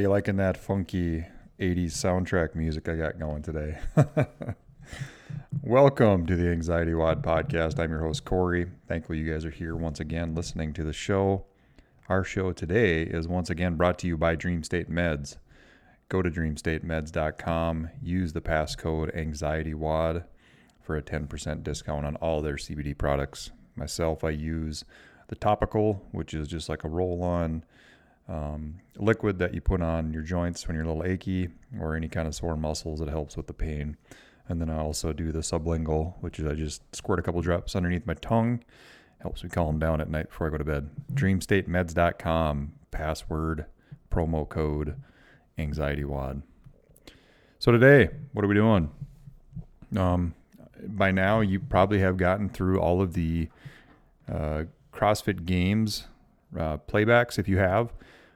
you liking that funky 80s soundtrack music I got going today? Welcome to the Anxiety WOD podcast. I'm your host, Corey. Thankful you guys are here once again listening to the show. Our show today is once again brought to you by Dream State Meds. Go to dreamstatemeds.com, use the passcode AnxietyWOD for a 10% discount on all their CBD products. Myself, I use the topical, which is just like a roll on um, liquid that you put on your joints when you're a little achy or any kind of sore muscles. It helps with the pain. And then I also do the sublingual, which is I just squirt a couple drops underneath my tongue. Helps me calm down at night before I go to bed. DreamStateMeds.com, password, promo code, anxiety WOD. So today, what are we doing? Um, by now, you probably have gotten through all of the uh, CrossFit Games uh, playbacks. If you have,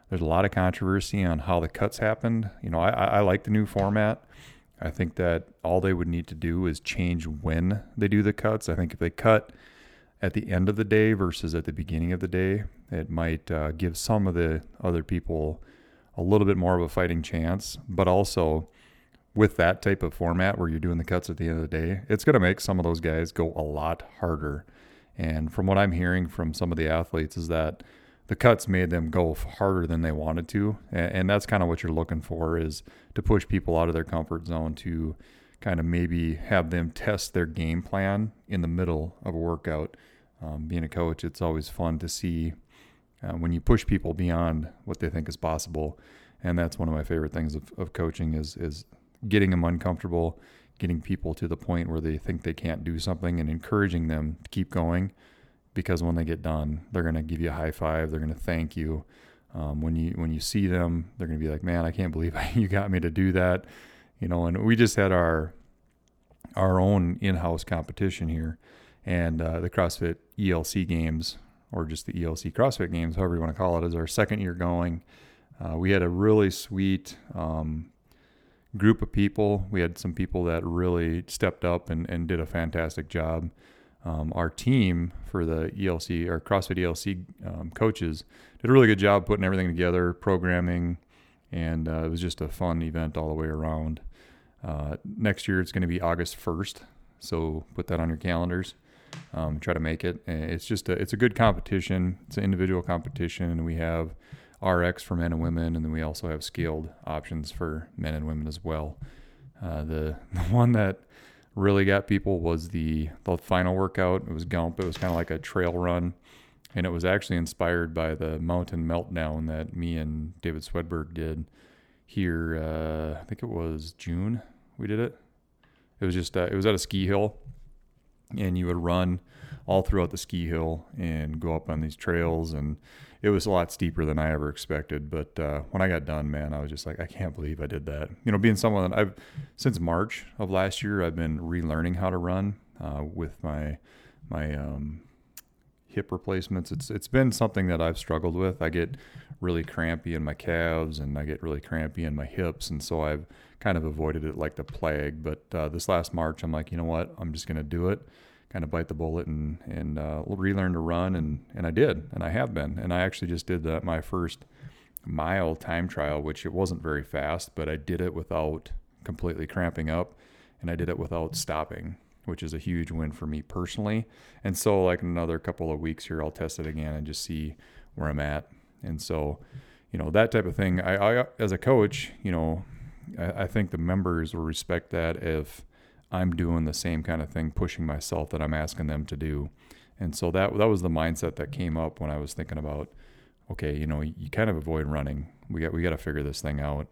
there's a lot of controversy on how the cuts happened. You know, I, I like the new format. I think that all they would need to do is change when they do the cuts. I think if they cut at the end of the day versus at the beginning of the day, it might uh, give some of the other people a little bit more of a fighting chance. But also, with that type of format where you're doing the cuts at the end of the day, it's going to make some of those guys go a lot harder. And from what I'm hearing from some of the athletes, is that the cuts made them go harder than they wanted to and, that's kind of what you're looking for is to push people out of their comfort zone to kind of maybe have them test their game plan in the middle of a workout. Um, being a coach it's always fun to see uh, when you push people beyond what they think is possible and that's one of my favorite things of, of coaching is is getting them uncomfortable getting people to the point where they think they can't do something and encouraging them to keep going because when they get done, they're going to give you a high five. They're going to thank you. Um, when you when you see them, they're going to be like, "Man, I can't believe you got me to do that." You know, and we just had our our own in-house competition here, and uh, the CrossFit ELC Games, or just the ELC CrossFit Games, however you want to call it, is our second year going. Uh, we had a really sweet um, group of people. We had some people that really stepped up and, and did a fantastic job um, our team for the ELC or CrossFit ELC um, coaches did a really good job putting everything together, programming, and uh, it was just a fun event all the way around. Uh, next year it's going to be August 1st, so put that on your calendars. Um, try to make it. It's just a, it's a good competition. It's an individual competition, and we have RX for men and women, and then we also have scaled options for men and women as well. Uh, the the one that really got people was the the final workout. It was Gump. It was kind of like a trail run, and it was actually inspired by the mountain meltdown that me and David Swedberg did here. Uh, I think it was June. We did it. It was just uh, it was at a ski hill, and you would run all throughout the ski hill and go up on these trails and it was a lot steeper than I ever expected. But uh, when I got done, man, I was just like, I can't believe I did that. You know, being someone that I've since March of last year, I've been relearning how to run uh, with my my um, hip replacements. It's it's been something that I've struggled with. I get really crampy in my calves and I get really crampy in my hips, and so I've kind of avoided it like the plague. But uh, this last March, I'm like, you know what? I'm just gonna do it kind of bite the bullet and and uh, relearn to run and and I did and I have been and I actually just did that my first mile time trial which it wasn't very fast but I did it without completely cramping up and I did it without stopping which is a huge win for me personally. And so like another couple of weeks here I'll test it again and just see where I'm at. And so you know that type of thing. I, I as a coach you know I, I think the members will respect that if I'm doing the same kind of thing, pushing myself that I'm asking them to do. And so that that was the mindset that came up when I was thinking about, okay, you know, you kind of avoid running. We got we got to figure this thing out.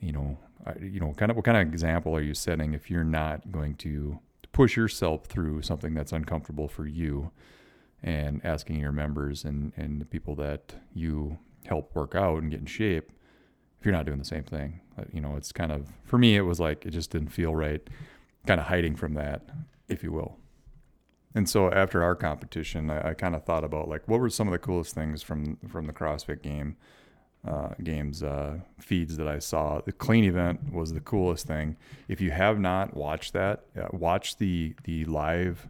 You know, I, you know, kind of what kind of example are you setting if you're not going to push yourself through something that's uncomfortable for you, and asking your members and and the people that you help work out and get in shape, if you're not doing the same thing, you know, it's kind of for me it was like it just didn't feel right kind of hiding from that, if you will. And so after our competition, I, I kind of thought about like what were some of the coolest things from from the CrossFit game uh, games uh, feeds that I saw. The clean event was the coolest thing. If you have not watched that, uh, watch the the live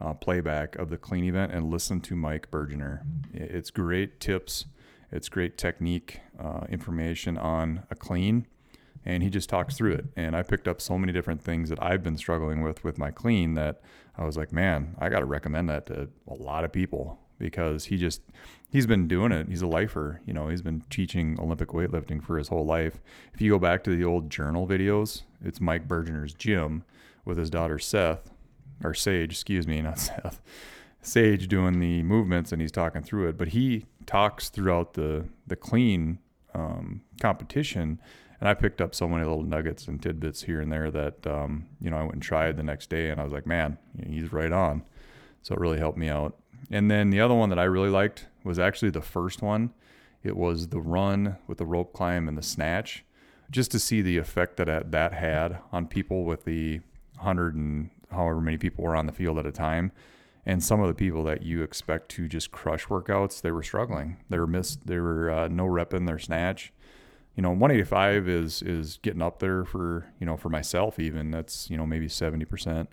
uh, playback of the clean event and listen to Mike Burgener. It's great tips It's great technique uh, information on a clean, and he just talks through it. And I picked up so many different things that I've been struggling with with my clean that I was like, man, I got to recommend that to a lot of people because he just he's been doing it. He's a lifer, you know. He's been teaching Olympic weightlifting for his whole life. If you go back to the old journal videos, it's Mike Burgener's gym with his daughter Seth or Sage, excuse me, not Seth. Sage doing the movements and he's talking through it, but he talks throughout the the clean um, competition and I picked up so many little nuggets and tidbits here and there that um, you know I went and tried the next day, and I was like, man, he's right on. So it really helped me out. And then the other one that I really liked was actually the first one. It was the run with the rope climb and the snatch, just to see the effect that that had on people with the hundred and however many people were on the field at a time. And some of the people that you expect to just crush workouts, they were struggling. They were missed. They were uh, no rep in their snatch you know 185 is is getting up there for you know for myself even. That's you know maybe 70%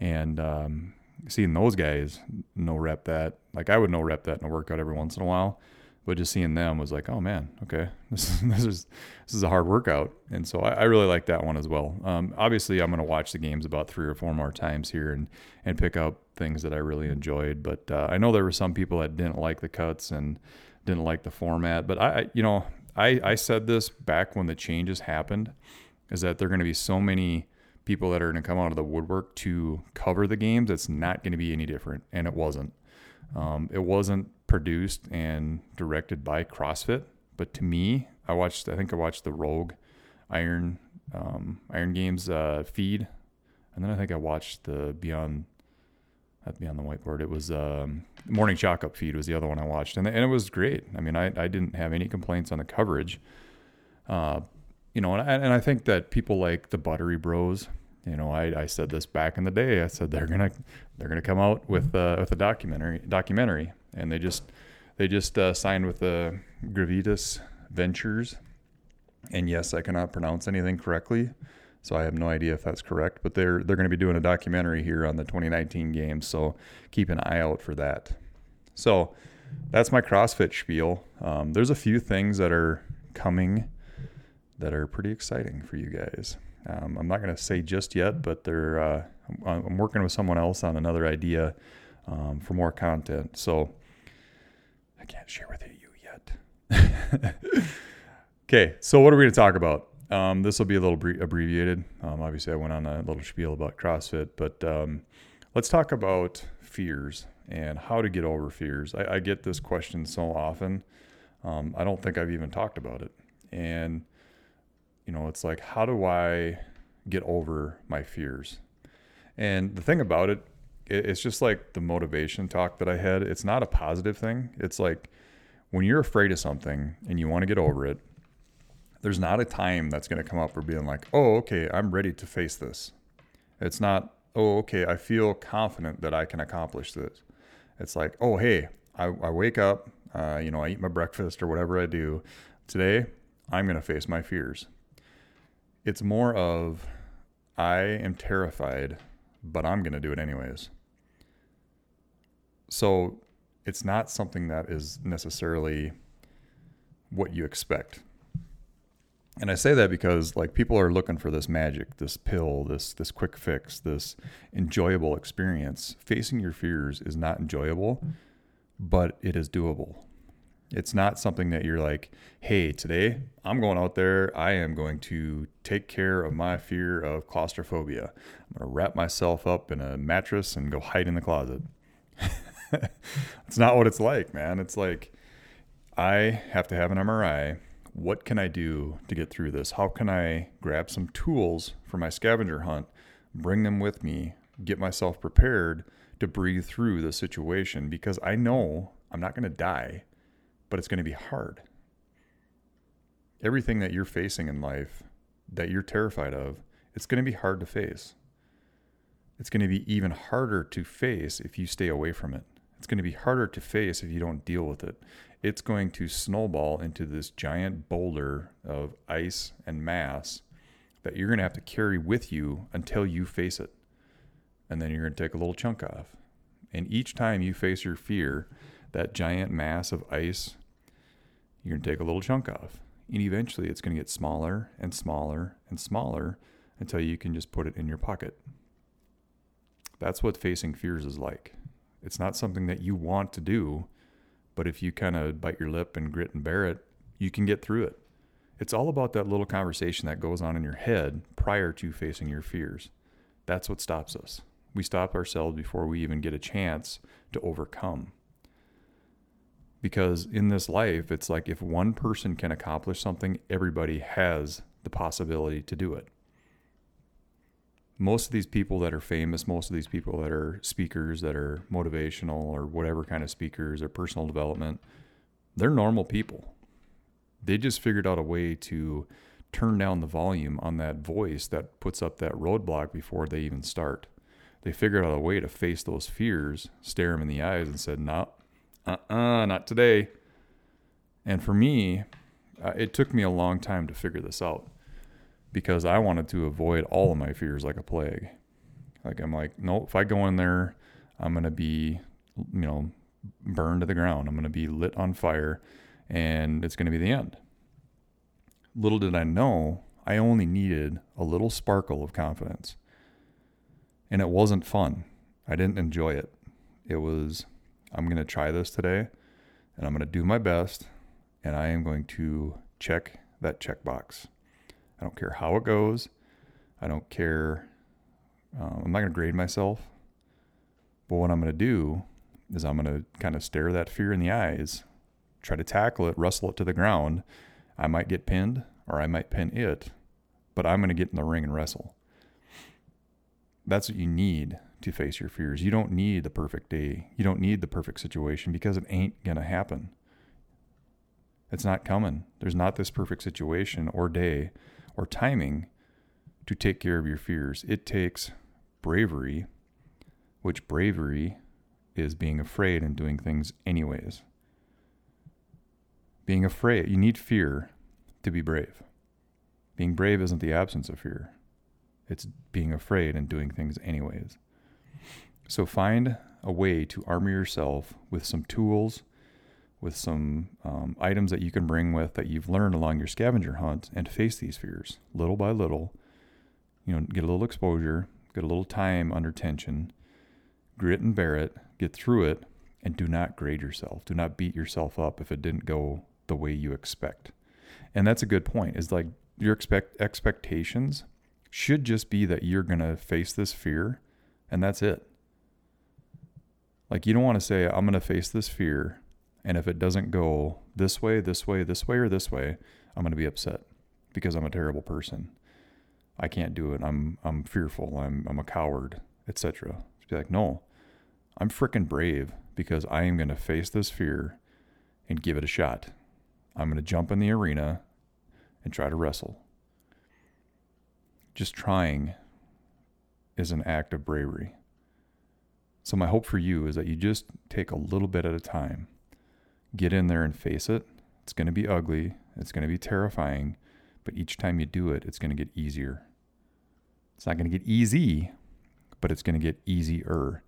and um, seeing those guys no rep that like i would no rep that in a workout every once in a while. But just seeing them was like oh man okay. This is this is this is a hard workout. And so i, I really like that one as well. Um, obviously i'm going to watch the games about three or four more times here and and pick up things that i really enjoyed. But uh, i know there were some people that didn't like the cuts and didn't like the format. But i you know I, I said this back when the changes happened is that there are going to be so many people that are going to come out of the woodwork to cover the games. It's not going to be any different. And it wasn't. Um, it wasn't produced and directed by CrossFit. But to me, I watched, I think I watched the Rogue Iron, um, Iron Games uh, feed. And then I think I watched the Beyond that'd be on the whiteboard. It was um, Morning Chalk Up feed was the other one I watched, and and it was great. I mean, I I didn't have any complaints on the coverage. Uh, you know, and I, and I think that people like the Buttery Bros. You know, I, I said this back in the day. I said they're gonna they're gonna come out with uh, with a documentary documentary, and they just they just uh, signed with the Gravitas Ventures. And yes, I cannot pronounce anything correctly. So I have no idea if that's correct, but they're they're going to be doing a documentary here on the 2019 games, so keep an eye out for that. So that's my CrossFit spiel. Um, there's a few things that are coming that are pretty exciting for you guys. Um, I'm not going to say just yet, but they're uh, I'm, working with someone else on another idea um, for more content. So I can't share with you yet. okay, so what are we going to talk about? Um, this will be a little bre- abbreviated. Um, obviously, I went on a little spiel about CrossFit, but um, let's talk about fears and how to get over fears. I, I get this question so often. Um, I don't think I've even talked about it. And, you know, it's like, how do I get over my fears? And the thing about it, it it's just like the motivation talk that I had. It's not a positive thing. It's like when you're afraid of something and you want to get over it, there's not a time that's going to come up for being like, oh, okay, I'm ready to face this. It's not, oh, okay, I feel confident that I can accomplish this. It's like, oh, hey, I, I wake up, uh, you know, I eat my breakfast or whatever I do. Today, I'm going to face my fears. It's more of, I am terrified, but I'm going to do it anyways. So it's not something that is necessarily what you expect and I say that because like people are looking for this magic, this pill, this this quick fix, this enjoyable experience. Facing your fears is not enjoyable, but it is doable. It's not something that you're like, "Hey, today I'm going out there. I am going to take care of my fear of claustrophobia. I'm going to wrap myself up in a mattress and go hide in the closet." it's not what it's like, man. It's like I have to have an MRI what can I do to get through this? How can I grab some tools for my scavenger hunt, bring them with me, get myself prepared to breathe through the situation because I know I'm not going to die, but it's going to be hard. Everything that you're facing in life that you're terrified of, it's going to be hard to face. It's going to be even harder to face if you stay away from it. It's going to be harder to face if you don't deal with it it's going to snowball into this giant boulder of ice and mass that you're going to have to carry with you until you face it. And then you're going to take a little chunk off. And each time you face your fear, that giant mass of ice, you're going to take a little chunk off. And eventually it's going to get smaller and smaller and smaller until you can just put it in your pocket. That's what facing fears is like. It's not something that you want to do, but if you kind of bite your lip and grit and bear it, you can get through it. It's all about that little conversation that goes on in your head prior to facing your fears. That's what stops us. We stop ourselves before we even get a chance to overcome. Because in this life, it's like if one person can accomplish something, everybody has the possibility to do it. Most of these people that are famous, most of these people that are speakers, that are motivational or whatever kind of speakers or personal development, they're normal people. They just figured out a way to turn down the volume on that voice that puts up that roadblock before they even start. They figured out a way to face those fears, stare them in the eyes, and said, "No, uh-uh, not today." And for me, uh, it took me a long time to figure this out because I wanted to avoid all of my fears like a plague. Like I'm like, no, if I go in there, I'm gonna be, you know, burned to the ground. I'm gonna be lit on fire, and it's gonna be the end. Little did I know, I only needed a little sparkle of confidence. And it wasn't fun. I didn't enjoy it. It was, I'm to try this today and I'm to do my best and I am going to check that checkbox. I don't care how it goes. I don't care. Uh, I'm not going to grade myself. But what I'm going to do is I'm going to kind of stare that fear in the eyes, try to tackle it, wrestle it to the ground, I might get pinned or I might pin it, but I'm going to get in the ring and wrestle. That's what you need to face your fears. You don't need the perfect day. You don't need the perfect situation because it ain't going to happen. It's not coming. There's not this perfect situation or day or timing to take care of your fears. It takes bravery, which bravery is being afraid and doing things anyways being afraid. You need fear to be brave. Being brave isn't the absence of fear, it's being afraid and doing things anyways. So find a way to armor yourself with some tools, with some um, items that you can bring with that you've learned along your scavenger hunt and face these fears little by little. You know, get a little exposure, get a little time under tension, grit and bear it, get through it, and do not grade yourself. Do not beat yourself up if it didn't go the way you expect. And that's a good point. Is like your expect expectations should just be that you're going to face this fear and that's it. Like you don't want to say I'm going to face this fear and if it doesn't go this way, this way, this way or this way, I'm going to be upset because I'm a terrible person. I can't do it. I'm I'm fearful. I'm I'm a coward, etc. Be like, "No. I'm freaking brave because I am going to face this fear and give it a shot." I'm going to jump in the arena and try to wrestle. Just trying is an act of bravery. So, my hope for you is that you just take a little bit at a time, get in there and face it. It's going to be ugly, it's going to be terrifying, but each time you do it, it's going to get easier. It's not going to get easy, but it's going to get easier.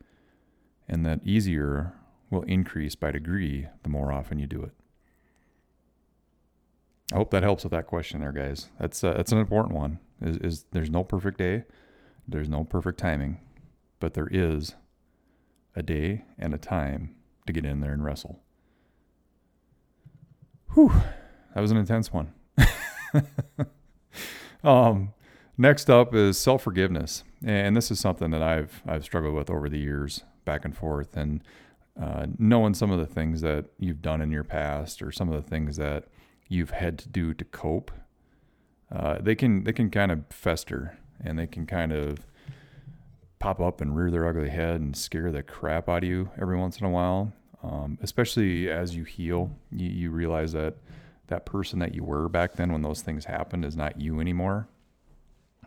And that easier will increase by degree the more often you do it. I hope that helps with that question there, guys. That's uh, that's an important one. Is, is there's no perfect day, there's no perfect timing, but there is a day and a time to get in there and wrestle. Whew, that was an intense one. um, next up is self forgiveness, and this is something that I've I've struggled with over the years, back and forth, and uh, knowing some of the things that you've done in your past, or some of the things that you've had to do to cope, uh, they can they can kind of fester and they can kind of pop up and rear their ugly head and scare the crap out of you every once in a while. Um, especially as you heal, you, you realize that that person that you were back then when those things happened is not you anymore.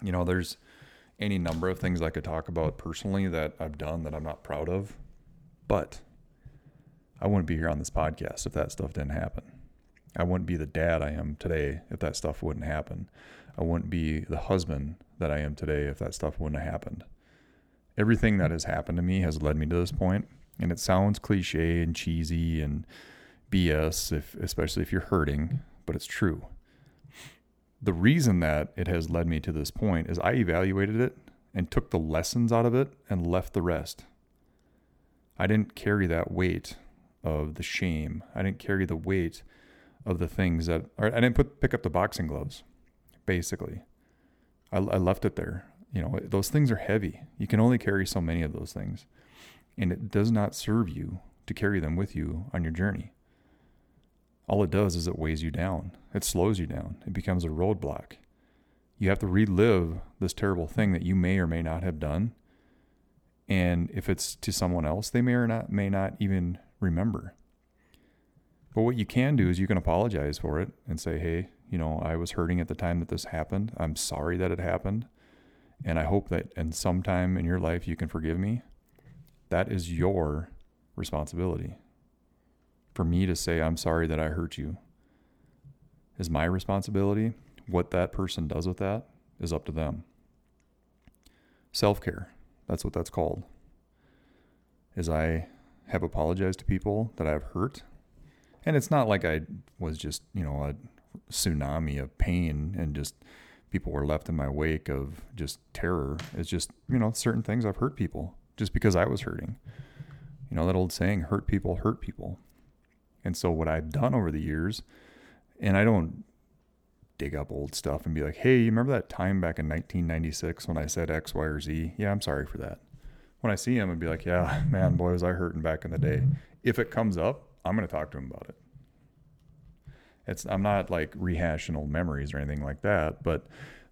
You know, there's any number of things I could talk about personally that I've done that I'm not proud of, but I wouldn't be here on this podcast if that stuff didn't happen. I wouldn't be the dad I am today if that stuff wouldn't happen. I wouldn't be the husband that I am today if that stuff wouldn't have happened. Everything that has happened to me has led me to this point, and it sounds cliche and cheesy and BS, if especially if you're hurting, but it's true. The reason that it has led me to this point is I evaluated it and took the lessons out of it and left the rest. I didn't carry that weight of the shame. I didn't carry the weight of the things that I didn't put pick up the boxing gloves. Basically, I, I left it there. You know, those things are heavy. You can only carry so many of those things, and it does not serve you to carry them with you on your journey. All it does is it weighs you down. It slows you down. It becomes a roadblock. You have to relive this terrible thing that you may or may not have done. And if it's to someone else, they may or not may not even remember. But what you can do is you can apologize for it and say, "Hey, you know, I was hurting at the time that this happened. I'm sorry that it happened, and I hope that in some time in your life you can forgive me." That is your responsibility for me to say, I'm sorry that I hurt you, is my responsibility. What that person does with that is up to them. Self care, that's what that's called. Is I have apologized to people that I've hurt. And it's not like I was just, you know, a tsunami of pain and just people were left in my wake of just terror. It's just, you know, certain things I've hurt people just because I was hurting. You know, that old saying, hurt people hurt people. And so what I've done over the years, and I don't dig up old stuff and be like, hey, you remember that time back in 1996 when I said X, Y, or Z? Yeah, I'm sorry for that. When I see him, I'd be like, yeah, man, boy, was I hurting back in the day. Mm-hmm. If it comes up, I'm going to talk to him about it. It's I'm not like rehashing old memories or anything like that, but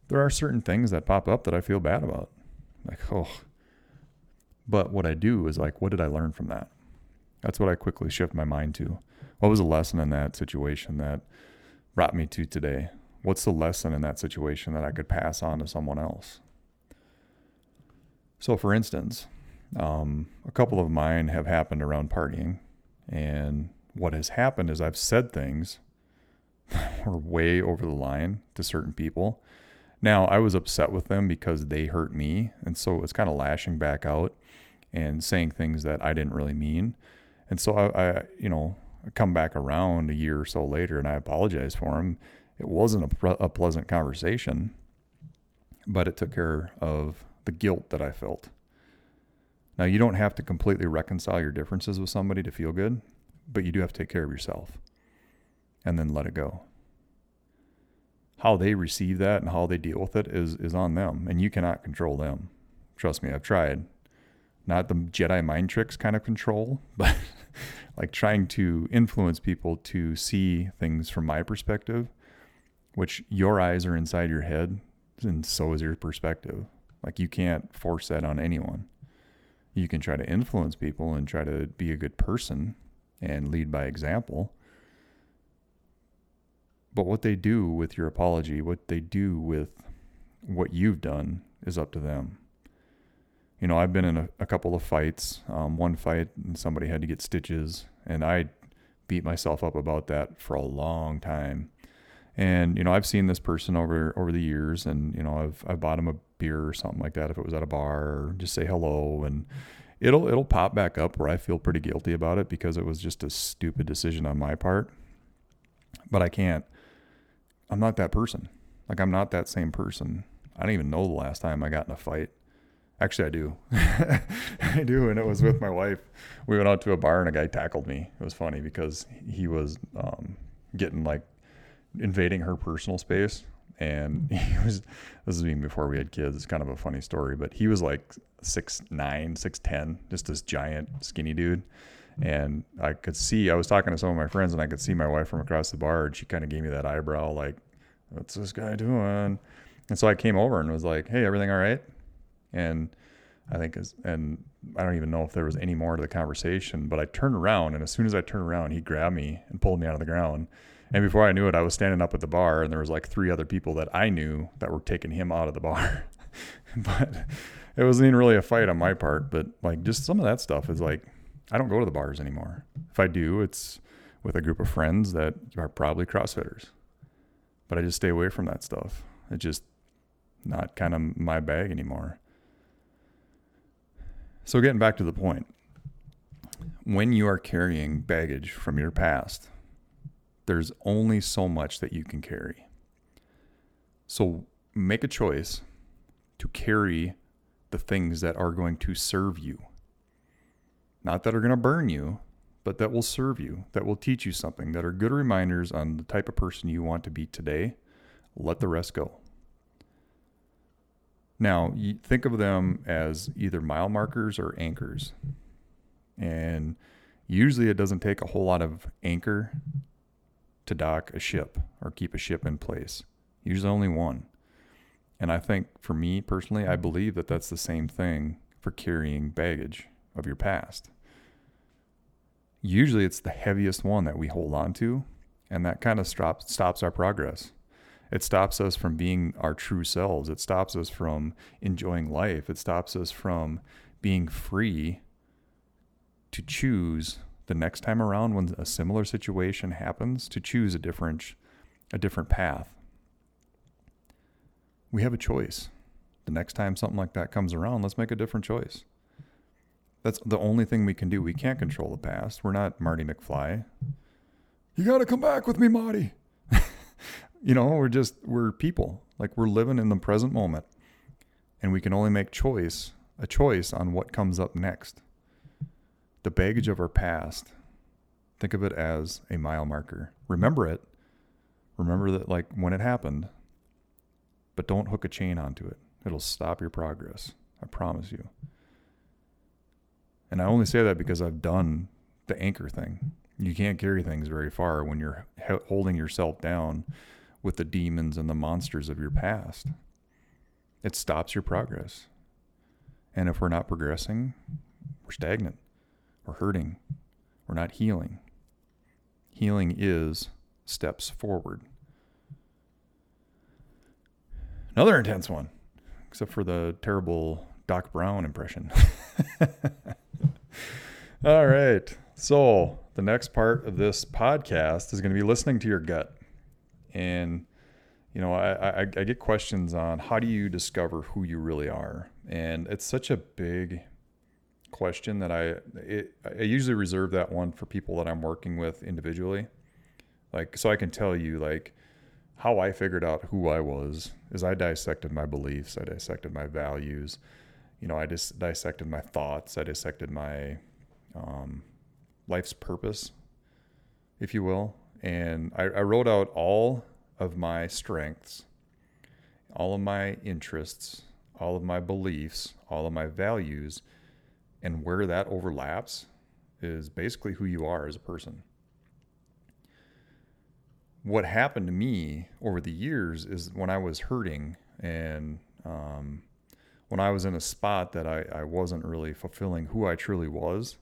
there are certain things that pop up that I feel bad about. Like, oh. But what I do is like, what did I learn from that? That's what I quickly shift my mind to. What was the lesson in that situation that brought me to today? What's the lesson in that situation that I could pass on to someone else? So, for instance, um, a couple of mine have happened around partying. And what has happened is I've said things that were way over the line to certain people. Now, I was upset with them because they hurt me. And so it was kind of lashing back out and saying things that I didn't really mean. And so I, I you know, come back around a year or so later and I apologize for him. It wasn't a, a pleasant conversation, but it took care of the guilt that I felt. Now, you don't have to completely reconcile your differences with somebody to feel good, but you do have to take care of yourself and then let it go. How they receive that and how they deal with it is, is on them, and you cannot control them. Trust me, I've tried. Not the Jedi mind tricks kind of control, but like trying to influence people to see things from my perspective, which your eyes are inside your head, and so is your perspective. Like you can't force that on anyone. You can try to influence people and try to be a good person and lead by example. But what they do with your apology, what they do with what you've done, is up to them you know, I've been in a, a couple of fights. Um, one fight, and somebody had to get stitches, and I beat myself up about that for a long time. And you know, I've seen this person over over the years, and you know, I've I've bought him a beer or something like that if it was at a bar, or just say hello, and it'll it'll pop back up where I feel pretty guilty about it because it was just a stupid decision on my part. But I can't. I'm not that person. Like I'm not that same person. I don't even know the last time I got in a fight. Actually, I do. I do. And it was with my wife. We went out to a bar and a guy tackled me. It was funny because he was um, getting like invading her personal space. And he was, this is even before we had kids. It's kind of a funny story, but he was like six nine, six ten, just this giant, skinny dude. And I could see, I was talking to some of my friends and I could see my wife from across the bar and she kind of gave me that eyebrow, like, what's this guy doing? And so I came over and was like, hey, everything all right? And I think is, and I don't even know if there was any more to the conversation, but I turned around and as soon as I turned around, he grabbed me and pulled me out of the ground. And before I knew it, I was standing up at the bar and there was like three other people that I knew that were taking him out of the bar. but it wasn't even really a fight on my part, but like just some of that stuff is like, I don't go to the bars anymore. If I do, it's with a group of friends that are probably CrossFitters. But I just stay away from that stuff. It's just not kind of my bag anymore. So, getting back to the point, when you are carrying baggage from your past, there's only so much that you can carry. So make a choice to carry the things that are going to serve you. Not that are going to burn you, but that will serve you, that will teach you something, that are good reminders on the type of person you want to be today. Let the rest go. Now, think of them as either mile markers or anchors. And usually it doesn't take a whole lot of anchor to dock a ship or keep a ship in place. Usually only one. And I think for me personally, I believe that that's the same thing for carrying baggage of your past. Usually it's the heaviest one that we hold on to, and that kind of stops our progress. It stops us from being our true selves. It stops us from enjoying life. It stops us from being free to choose the next time around when a similar situation happens to choose a different a different path. We have a choice. The next time something like that comes around, let's make a different choice. That's the only thing we can do. We can't control the past. We're not Marty McFly. You got to come back with me, Marty. you know, we're just we're people. Like we're living in the present moment. And we can only make choice, a choice on what comes up next the baggage of our past, think of it as a mile marker. Remember it. Remember that, like, when it happened, but don't hook a chain onto it. It'll stop your progress. I promise you. And I only say that because I've done the anchor thing. You can't carry things very far when you're holding yourself down with the demons and the monsters of your past. It stops your progress. And if we're not progressing, we're stagnant. We're hurting. We're not healing. Healing is steps forward. Another intense one, except for the terrible Doc Brown impression. All right. So, the next part of this podcast is going to be listening to your gut. And, you know, I, I, I get questions on how do you discover who you really are? And it's such a big question that I it, I usually reserve that one for people that I'm working with individually. Like so I can tell you like how I figured out who I was is I dissected my beliefs, I dissected my values, you know, I just dissected my thoughts, I dissected my um, life's purpose, if you will, and I, I wrote out all of my strengths, all of my interests, all of my beliefs, all of my values, and where that overlaps is basically who you are as a person. What happened to me over the years is when I was hurting and um, when I was in a spot that I, I wasn't really fulfilling who I truly was,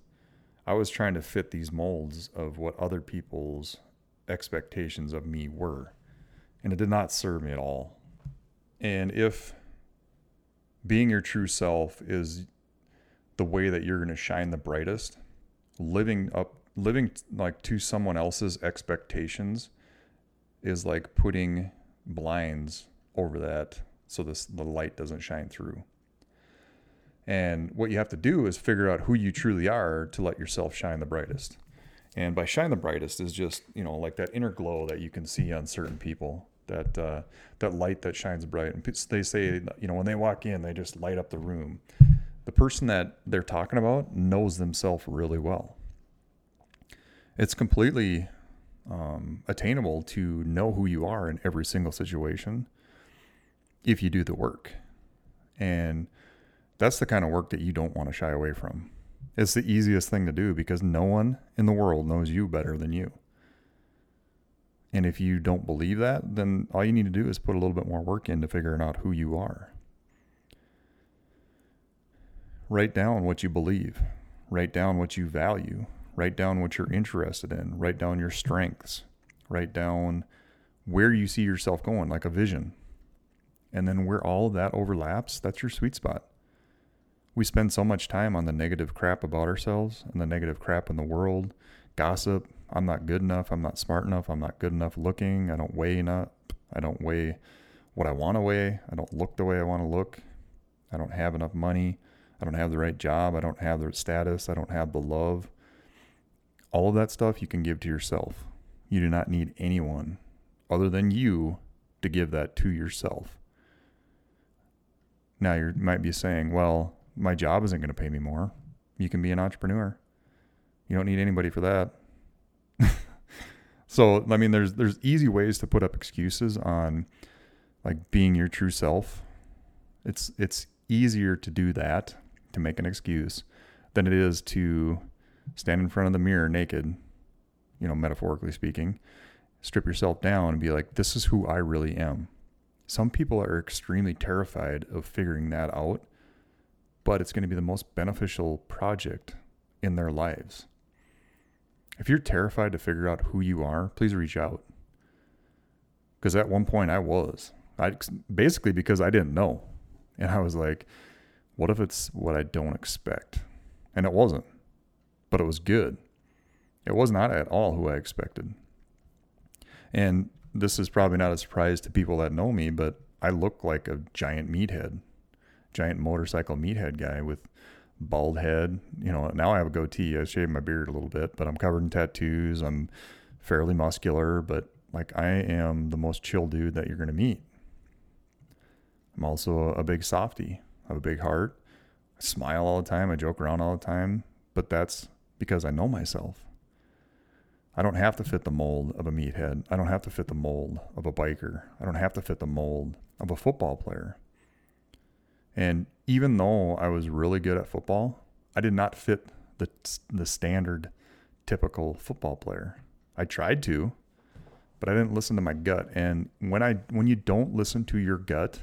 I was trying to fit these molds of what other people's expectations of me were. And it did not serve me at all. And if being your true self is the way that you're going to shine the brightest, living up, living like to someone else's expectations is like putting blinds over that so this the light doesn't shine through. And what you have to do is figure out who you truly are to let yourself shine the brightest. And by shine the brightest is just, you know, like that inner glow that you can see on certain people, that uh, that light that shines bright. And they say, you know, when they walk in, they just light up the room the person that they're talking about knows themselves really well. It's completely um, attainable to know who you are in every single situation if you do the work. And that's the kind of work that you don't want to shy away from. It's the easiest thing to do because no one in the world knows you better than you. And if you don't believe that, then all you need to do is put a little bit more work into figuring out who you are. Write down what you believe. Write down what you value. Write down what you're interested in. Write down your strengths. Write down where you see yourself going, like a vision. And then where all that overlaps, that's your sweet spot. We spend so much time on the negative crap about ourselves and the negative crap in the world, gossip. I'm not good enough. I'm not smart enough. I'm not good enough looking. I don't weigh enough. I don't weigh what I want to weigh. I don't look the way I want to look. I don't have enough money. I don't have the right job. I don't have the status. I don't have the love. All of that stuff you can give to yourself. You do not need anyone other than you to give that to yourself. Now you might be saying, well, my job isn't going to pay me more. You can be an entrepreneur. You don't need anybody for that. so, I mean, there's there's easy ways to put up excuses on like being your true self. It's it's easier to do that to make an excuse than it is to stand in front of the mirror naked, you know, metaphorically speaking, strip yourself down and be like, this is who I really am. Some people are extremely terrified of figuring that out, but it's going to be the most beneficial project in their lives. If you're terrified to figure out who you are, please reach out. Because at one point I was. I basically because I didn't know. And I was like, what if it's what I don't expect? And it wasn't. But it was good. It was not at all who I expected. And this is probably not a surprise to people that know me, but I look like a giant meathead, giant motorcycle meathead guy with bald head. You know, now I have a goatee. I shaved my beard a little bit, but I'm covered in tattoos. I'm fairly muscular, but like I am the most chill dude that you're going to meet. I'm also a big softy. I have a big heart. I smile all the time. I joke around all the time, but that's because I know myself. I don't have to fit the mold of a meathead. I don't have to fit the mold of a biker. I don't have to fit the mold of a football player. And even though I was really good at football, I did not fit the the standard typical football player. I tried to, but I didn't listen to my gut. And when I when you don't listen to your gut,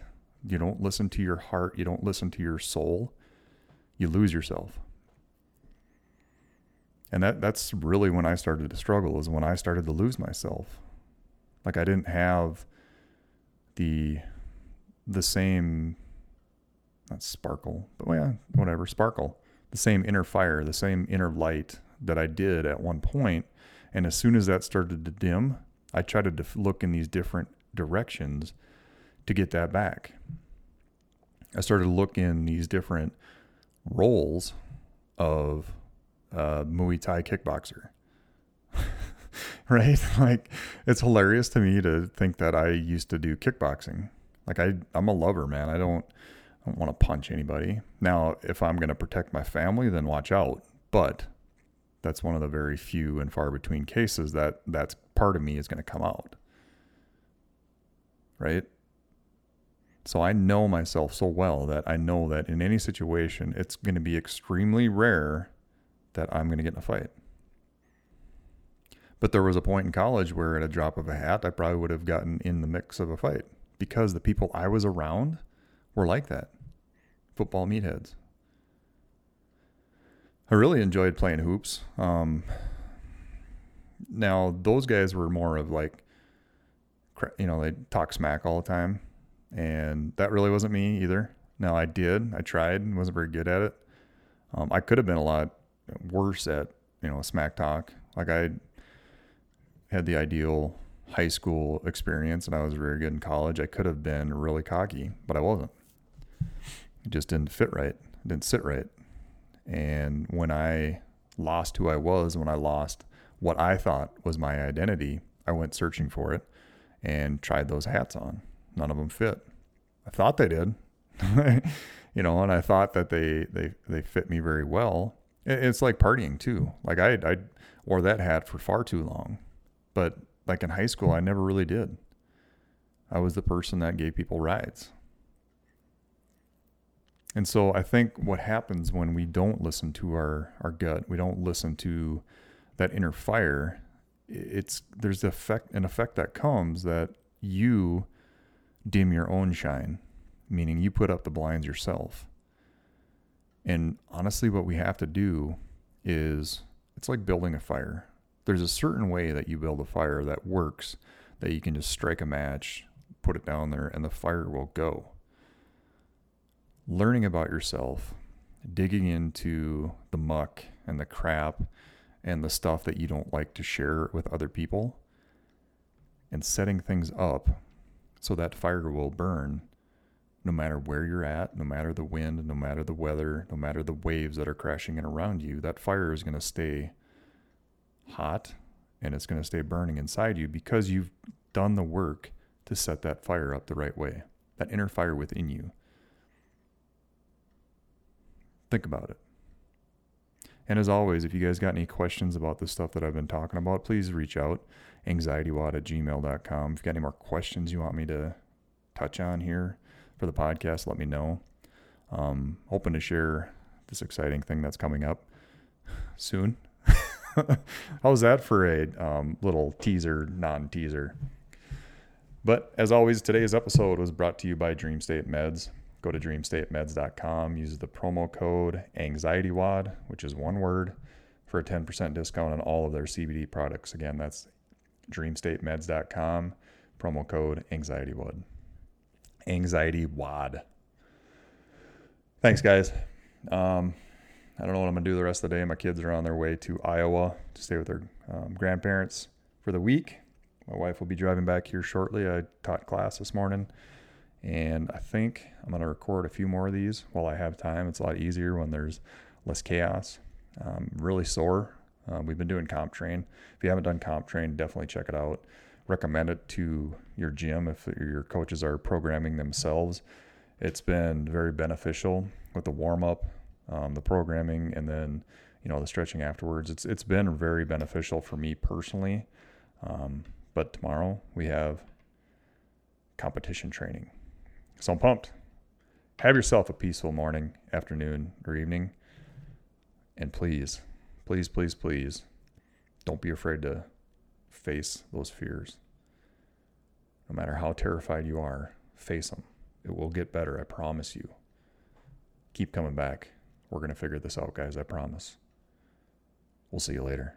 you don't listen to your heart, you don't listen to your soul, you lose yourself and that that's really when I started to struggle is when I started to lose myself. Like I didn't have the the same not sparkle, but well, yeah, whatever, sparkle. The same inner fire, the same inner light that I did at one point. And as soon as that started to dim, I tried to look in these different directions to get that back. I started to look in these different roles of uh, Muay Thai kickboxer. right? Like it's hilarious to me to think that I used to do kickboxing. Like I I'm a lover, man. I don't I don't want to punch anybody. Now, if I'm going to protect my family, then watch out. But that's one of the very few and far between cases that that's part of me is going to come out. Right? So I know myself so well that I know that in any situation, it's going to be extremely rare that I'm going to get in a fight. But there was a point in college where, at a drop of a hat, I probably would have gotten in the mix of a fight because the people I was around were like that football meatheads. I really enjoyed playing hoops. Um, now, those guys were more of like, you know, they talk smack all the time. And that really wasn't me either. Now, I did. I tried and wasn't very good at it. Um, I could have been a lot worse at you know smack talk. Like I had the ideal high school experience and I was very good in college. I could have been really cocky, but I wasn't. It just didn't fit right. It didn't sit right. And when I lost who I was, when I lost what I thought was my identity, I went searching for it and tried those hats on. None of them fit. I thought they did. you know, and I thought that they they they fit me very well, it's like partying too. Like I I wore that hat for far too long, but like in high school, I never really did. I was the person that gave people rides. And so I think what happens when we don't listen to our, our gut, we don't listen to that inner fire, it's there's the effect an effect that comes that you dim your own shine, meaning you put up the blinds yourself. And honestly, what we have to do is it's like building a fire. There's a certain way that you build a fire that works, that you can just strike a match, put it down there, and the fire will go. Learning about yourself, digging into the muck and the crap and the stuff that you don't like to share with other people, and setting things up so that fire will burn no matter where you're at, no matter the wind, no matter the weather, no matter the waves that are crashing in around you, that fire is going to stay hot and it's going to stay burning inside you because you've done the work to set that fire up the right way, that inner fire within you. Think about it. And as always, if you guys got any questions about the stuff that I've been talking about, please reach out anxietywod at gmail.com. If you got any more questions you want me to touch on here for the podcast, let me know. Um, hoping to share this exciting thing that's coming up soon. How's that for a um, little teaser, non teaser? But as always, today's episode was brought to you by Dream State Meds. Go to dreamstatemeds.com, use the promo code AnxietyWOD, which is one word, for a 10% discount on all of their CBD products. Again, that's dreamstatemeds.com, promo code AnxietyWOD. AnxietyWOD. Thanks, guys. Um, I don't know what I'm going to do the rest of the day. My kids are on their way to Iowa to stay with their um, grandparents for the week. My wife will be driving back here shortly. I taught class this morning, and I think I'm going to record a few more of these while I have time. It's a lot easier when there's less chaos. Um, really sore. Um, we've been doing CompTrain. If you haven't done CompTrain, definitely check it out. Recommend it to your gym if your coaches are programming themselves. It's been very beneficial with the warm up um, the programming, and then you know the stretching afterwards. It's it's been very beneficial for me personally. Um, but tomorrow we have competition training, so I'm pumped. Have yourself a peaceful morning, afternoon, or evening, and please, please, please, please, don't be afraid to face those fears. No matter how terrified you are, face them. It will get better, I promise you. Keep coming back. We're going to figure this out, guys. I promise. We'll see you later.